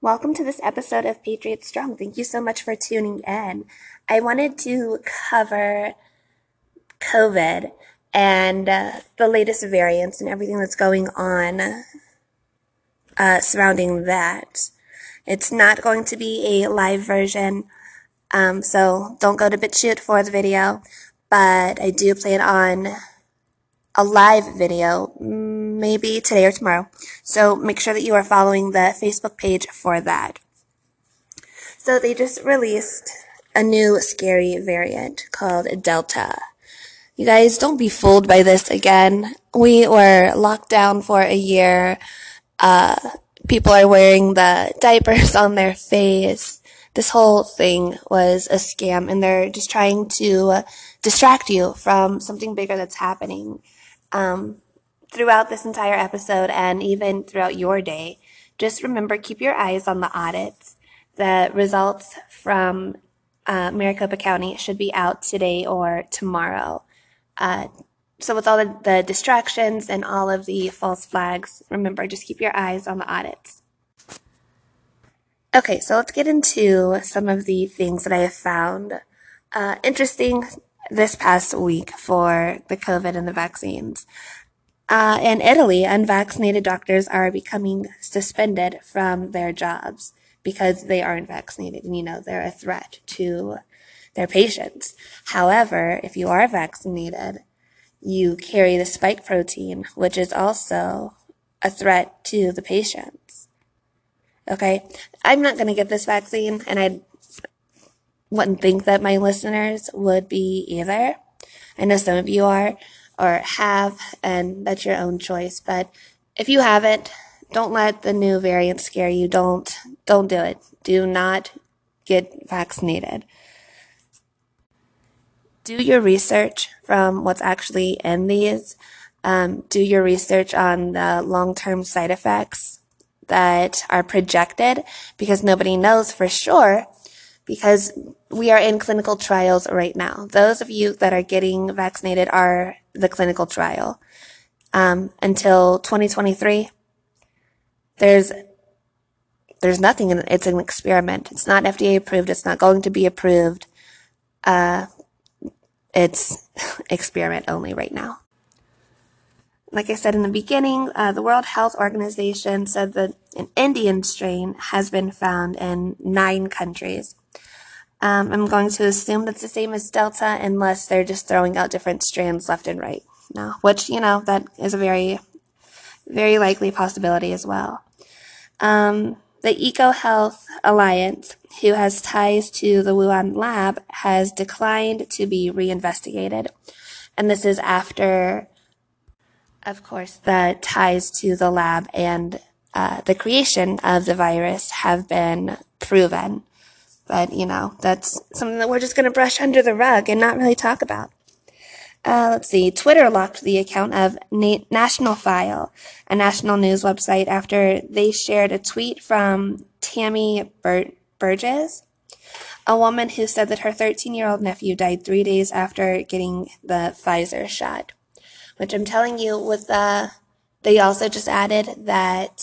Welcome to this episode of Patriot Strong. Thank you so much for tuning in. I wanted to cover COVID and uh, the latest variants and everything that's going on uh, surrounding that. It's not going to be a live version, um, so don't go to BitChute for the video, but I do plan on a live video maybe today or tomorrow. So make sure that you are following the Facebook page for that. So they just released a new scary variant called Delta. You guys don't be fooled by this again. We were locked down for a year. Uh, people are wearing the diapers on their face. This whole thing was a scam and they're just trying to distract you from something bigger that's happening um, throughout this entire episode and even throughout your day, just remember keep your eyes on the audits. The results from uh, Maricopa County should be out today or tomorrow. Uh, so, with all the, the distractions and all of the false flags, remember just keep your eyes on the audits. Okay, so let's get into some of the things that I have found uh, interesting this past week for the COVID and the vaccines. Uh, in Italy, unvaccinated doctors are becoming suspended from their jobs because they aren't vaccinated and, you know, they're a threat to their patients. However, if you are vaccinated, you carry the spike protein, which is also a threat to the patients. Okay. I'm not going to get this vaccine and I wouldn't think that my listeners would be either. I know some of you are or have, and that's your own choice. But if you haven't, don't let the new variant scare you. Don't, don't do it. Do not get vaccinated. Do your research from what's actually in these. Um, do your research on the long-term side effects that are projected because nobody knows for sure because we are in clinical trials right now. Those of you that are getting vaccinated are the clinical trial. Um, until 2023, there's there's nothing in it. It's an experiment. It's not FDA approved. It's not going to be approved. Uh, it's experiment only right now. Like I said in the beginning, uh, the World Health Organization said that an Indian strain has been found in nine countries. Um, I'm going to assume that's the same as Delta unless they're just throwing out different strands left and right. now, which, you know, that is a very, very likely possibility as well. Um, the EcoHealth Alliance, who has ties to the Wuhan lab, has declined to be reinvestigated. And this is after, of course, the ties to the lab and uh, the creation of the virus have been proven. But, you know, that's something that we're just going to brush under the rug and not really talk about. Uh, let's see. Twitter locked the account of Na- National File, a national news website, after they shared a tweet from Tammy Bur- Burgess, a woman who said that her 13 year old nephew died three days after getting the Pfizer shot. Which I'm telling you, with the, they also just added that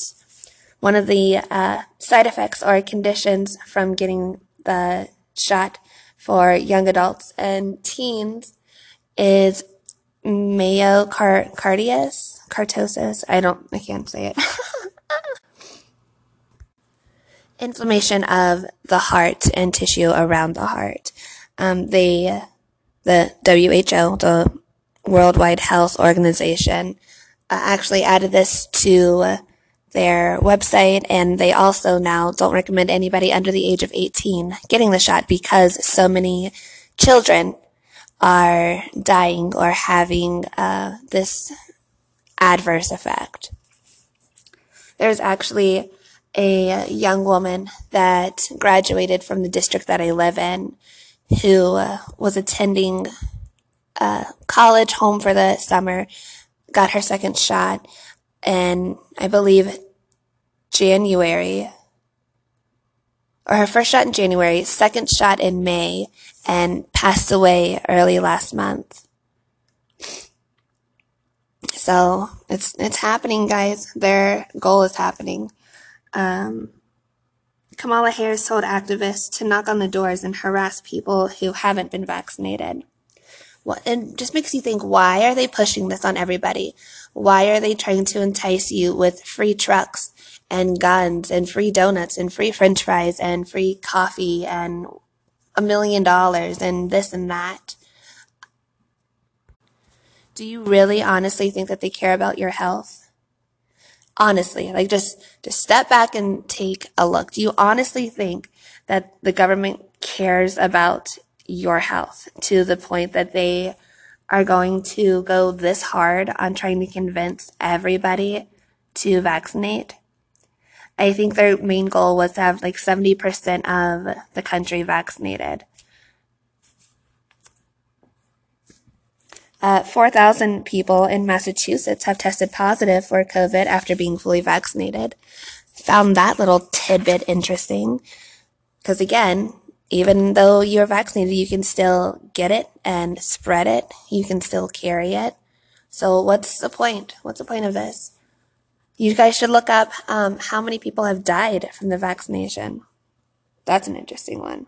one of the uh, side effects or conditions from getting the shot for young adults and teens is myocarditis, cartosis. I don't, I can't say it. Inflammation of the heart and tissue around the heart. Um, they, the WHO, the Worldwide Health Organization, uh, actually added this to their website and they also now don't recommend anybody under the age of 18 getting the shot because so many children are dying or having uh, this adverse effect. There's actually a young woman that graduated from the district that I live in who uh, was attending uh, college home for the summer, got her second shot, and I believe January, or her first shot in January, second shot in May, and passed away early last month. So it's it's happening, guys. Their goal is happening. Um, Kamala Harris told activists to knock on the doors and harass people who haven't been vaccinated. Well, it just makes you think, why are they pushing this on everybody? Why are they trying to entice you with free trucks and guns and free donuts and free french fries and free coffee and a million dollars and this and that? Do you really honestly think that they care about your health? Honestly, like just, just step back and take a look. Do you honestly think that the government cares about your health to the point that they are going to go this hard on trying to convince everybody to vaccinate. I think their main goal was to have like 70% of the country vaccinated. Uh, 4,000 people in Massachusetts have tested positive for COVID after being fully vaccinated. Found that little tidbit interesting. Because again, even though you're vaccinated, you can still get it and spread it. You can still carry it. So what's the point? What's the point of this? You guys should look up um, how many people have died from the vaccination. That's an interesting one.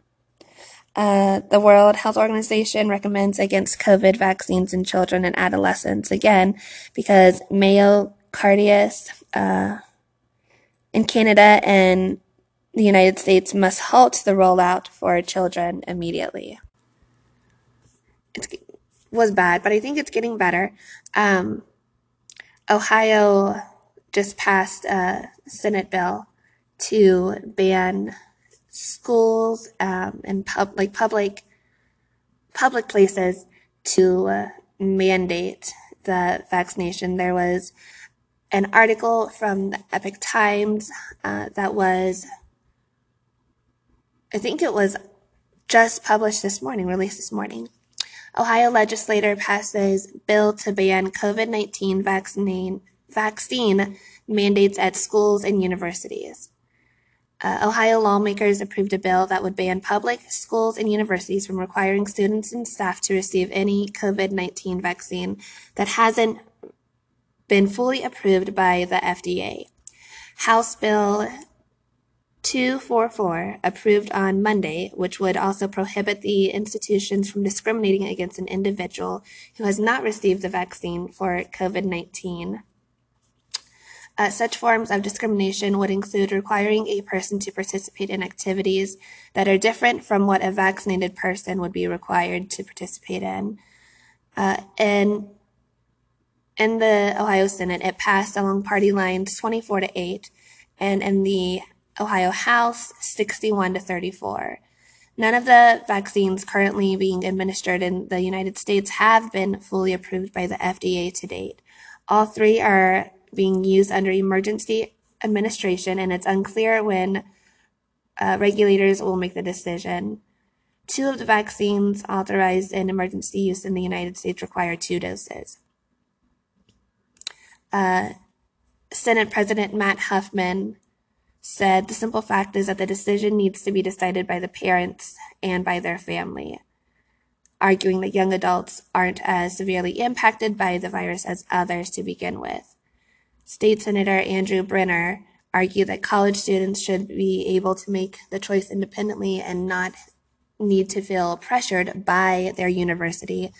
Uh, the World Health Organization recommends against COVID vaccines in children and adolescents again because myocarditis uh, in Canada and the United States must halt the rollout for children immediately. It was bad, but I think it's getting better. Um, Ohio just passed a Senate bill to ban schools um, and pub like public public places to uh, mandate the vaccination. There was an article from the Epoch Times uh, that was I think it was just published this morning, released this morning. Ohio legislator passes bill to ban COVID-19 vaccine, vaccine mandates at schools and universities. Uh, Ohio lawmakers approved a bill that would ban public schools and universities from requiring students and staff to receive any COVID 19 vaccine that hasn't been fully approved by the FDA. House Bill 244 approved on Monday, which would also prohibit the institutions from discriminating against an individual who has not received the vaccine for COVID 19. Uh, such forms of discrimination would include requiring a person to participate in activities that are different from what a vaccinated person would be required to participate in. Uh, and in the Ohio Senate, it passed along party lines 24 to 8, and in the Ohio House 61 to 34. None of the vaccines currently being administered in the United States have been fully approved by the FDA to date. All three are being used under emergency administration, and it's unclear when uh, regulators will make the decision. Two of the vaccines authorized in emergency use in the United States require two doses. Uh, Senate President Matt Huffman said the simple fact is that the decision needs to be decided by the parents and by their family, arguing that young adults aren't as severely impacted by the virus as others to begin with. State Senator Andrew Brenner argued that college students should be able to make the choice independently and not need to feel pressured by their university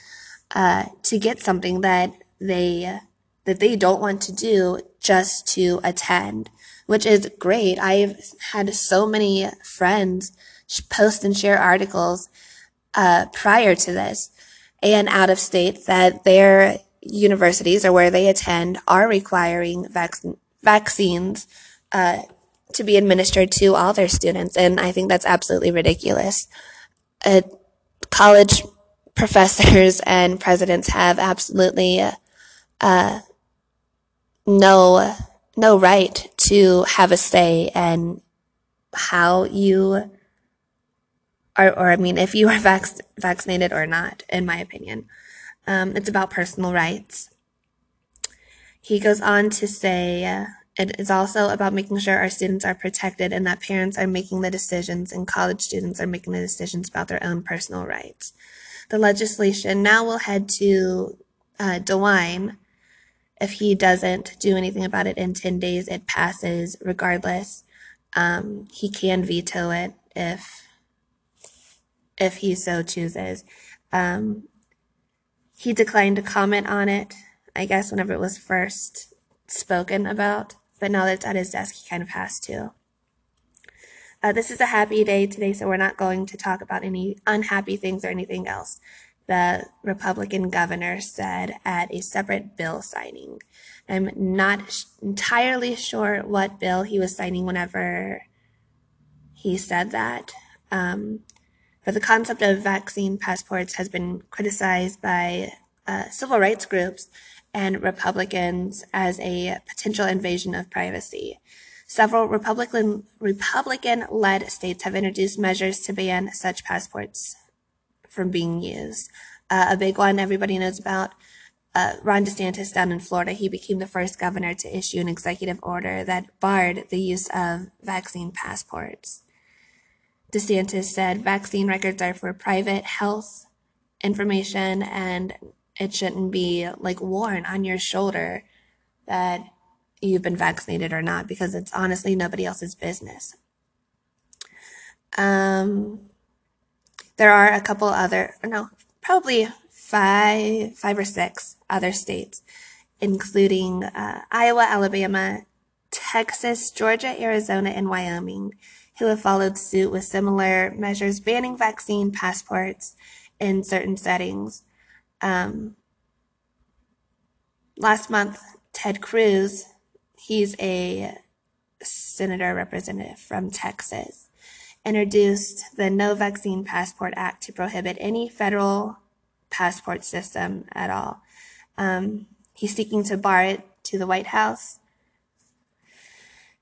uh, to get something that they that they don't want to do just to attend which is great. I've had so many friends post and share articles uh, prior to this and out of state that their universities or where they attend are requiring vac- vaccines uh, to be administered to all their students. And I think that's absolutely ridiculous. Uh, college professors and presidents have absolutely uh, no no right to have a say in how you are, or I mean, if you are vac- vaccinated or not, in my opinion. Um, it's about personal rights. He goes on to say, uh, it is also about making sure our students are protected and that parents are making the decisions and college students are making the decisions about their own personal rights. The legislation now will head to uh, DeWine if he doesn't do anything about it in 10 days, it passes regardless. Um, he can veto it if if he so chooses. Um, he declined to comment on it, I guess, whenever it was first spoken about, but now that it's at his desk, he kind of has to. Uh, this is a happy day today, so we're not going to talk about any unhappy things or anything else. The Republican governor said at a separate bill signing. I'm not sh- entirely sure what bill he was signing whenever he said that. Um, but the concept of vaccine passports has been criticized by uh, civil rights groups and Republicans as a potential invasion of privacy. Several Republican Republican-led states have introduced measures to ban such passports from being used. Uh, a big one everybody knows about. Uh, Ron DeSantis down in Florida, he became the first governor to issue an executive order that barred the use of vaccine passports. DeSantis said vaccine records are for private health information and it shouldn't be like worn on your shoulder that you've been vaccinated or not because it's honestly nobody else's business. Um, there are a couple other, no, probably five, five or six other states, including uh, Iowa, Alabama, Texas, Georgia, Arizona, and Wyoming, who have followed suit with similar measures banning vaccine passports in certain settings. Um, last month, Ted Cruz he's a senator representative from Texas, introduced the No Vaccine Passport Act to prohibit any federal passport system at all. Um, he's seeking to bar it to the White House.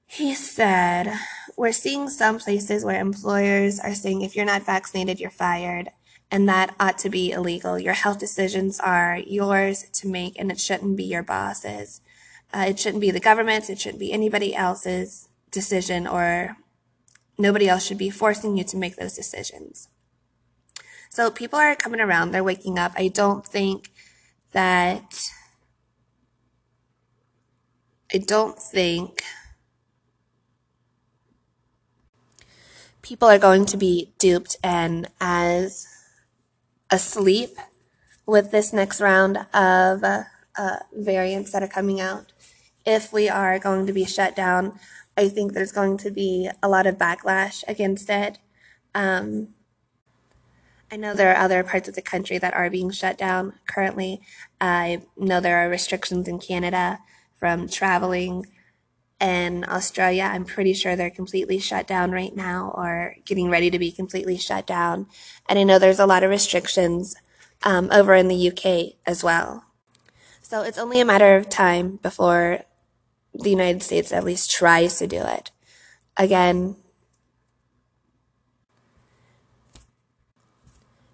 He said, We're seeing some places where employers are saying if you're not vaccinated, you're fired. And that ought to be illegal. Your health decisions are yours to make, and it shouldn't be your boss's. Uh, it shouldn't be the government's, it shouldn't be anybody else's decision, or nobody else should be forcing you to make those decisions. So people are coming around, they're waking up. I don't think that, I don't think people are going to be duped and as asleep with this next round of uh, variants that are coming out if we are going to be shut down, I think there's going to be a lot of backlash against it. Um, I know there are other parts of the country that are being shut down currently. I know there are restrictions in Canada from traveling. In Australia, I'm pretty sure they're completely shut down right now or getting ready to be completely shut down. And I know there's a lot of restrictions um, over in the UK as well. So it's only a matter of time before the United States at least tries to do it. Again,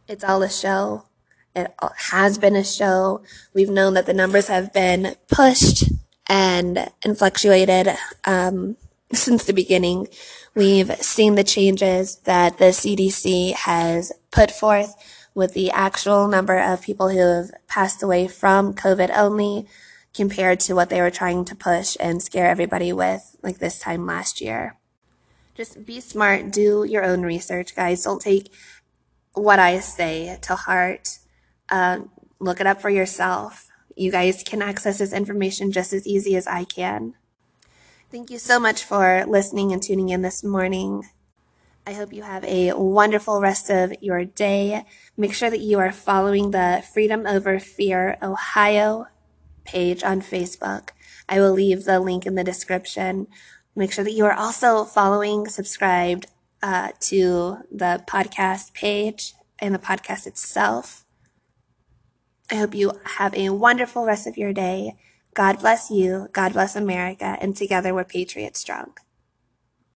it's all a show. It has been a show. We've known that the numbers have been pushed and fluctuated um, since the beginning. We've seen the changes that the CDC has put forth with the actual number of people who have passed away from COVID only compared to what they were trying to push and scare everybody with like this time last year. Just be smart, do your own research, guys. Don't take what I say to heart. Uh, look it up for yourself. You guys can access this information just as easy as I can. Thank you so much for listening and tuning in this morning. I hope you have a wonderful rest of your day. Make sure that you are following the Freedom Over Fear Ohio page on Facebook. I will leave the link in the description. Make sure that you are also following, subscribed uh, to the podcast page and the podcast itself. I hope you have a wonderful rest of your day. God bless you. God bless America. And together we're Patriot Strong.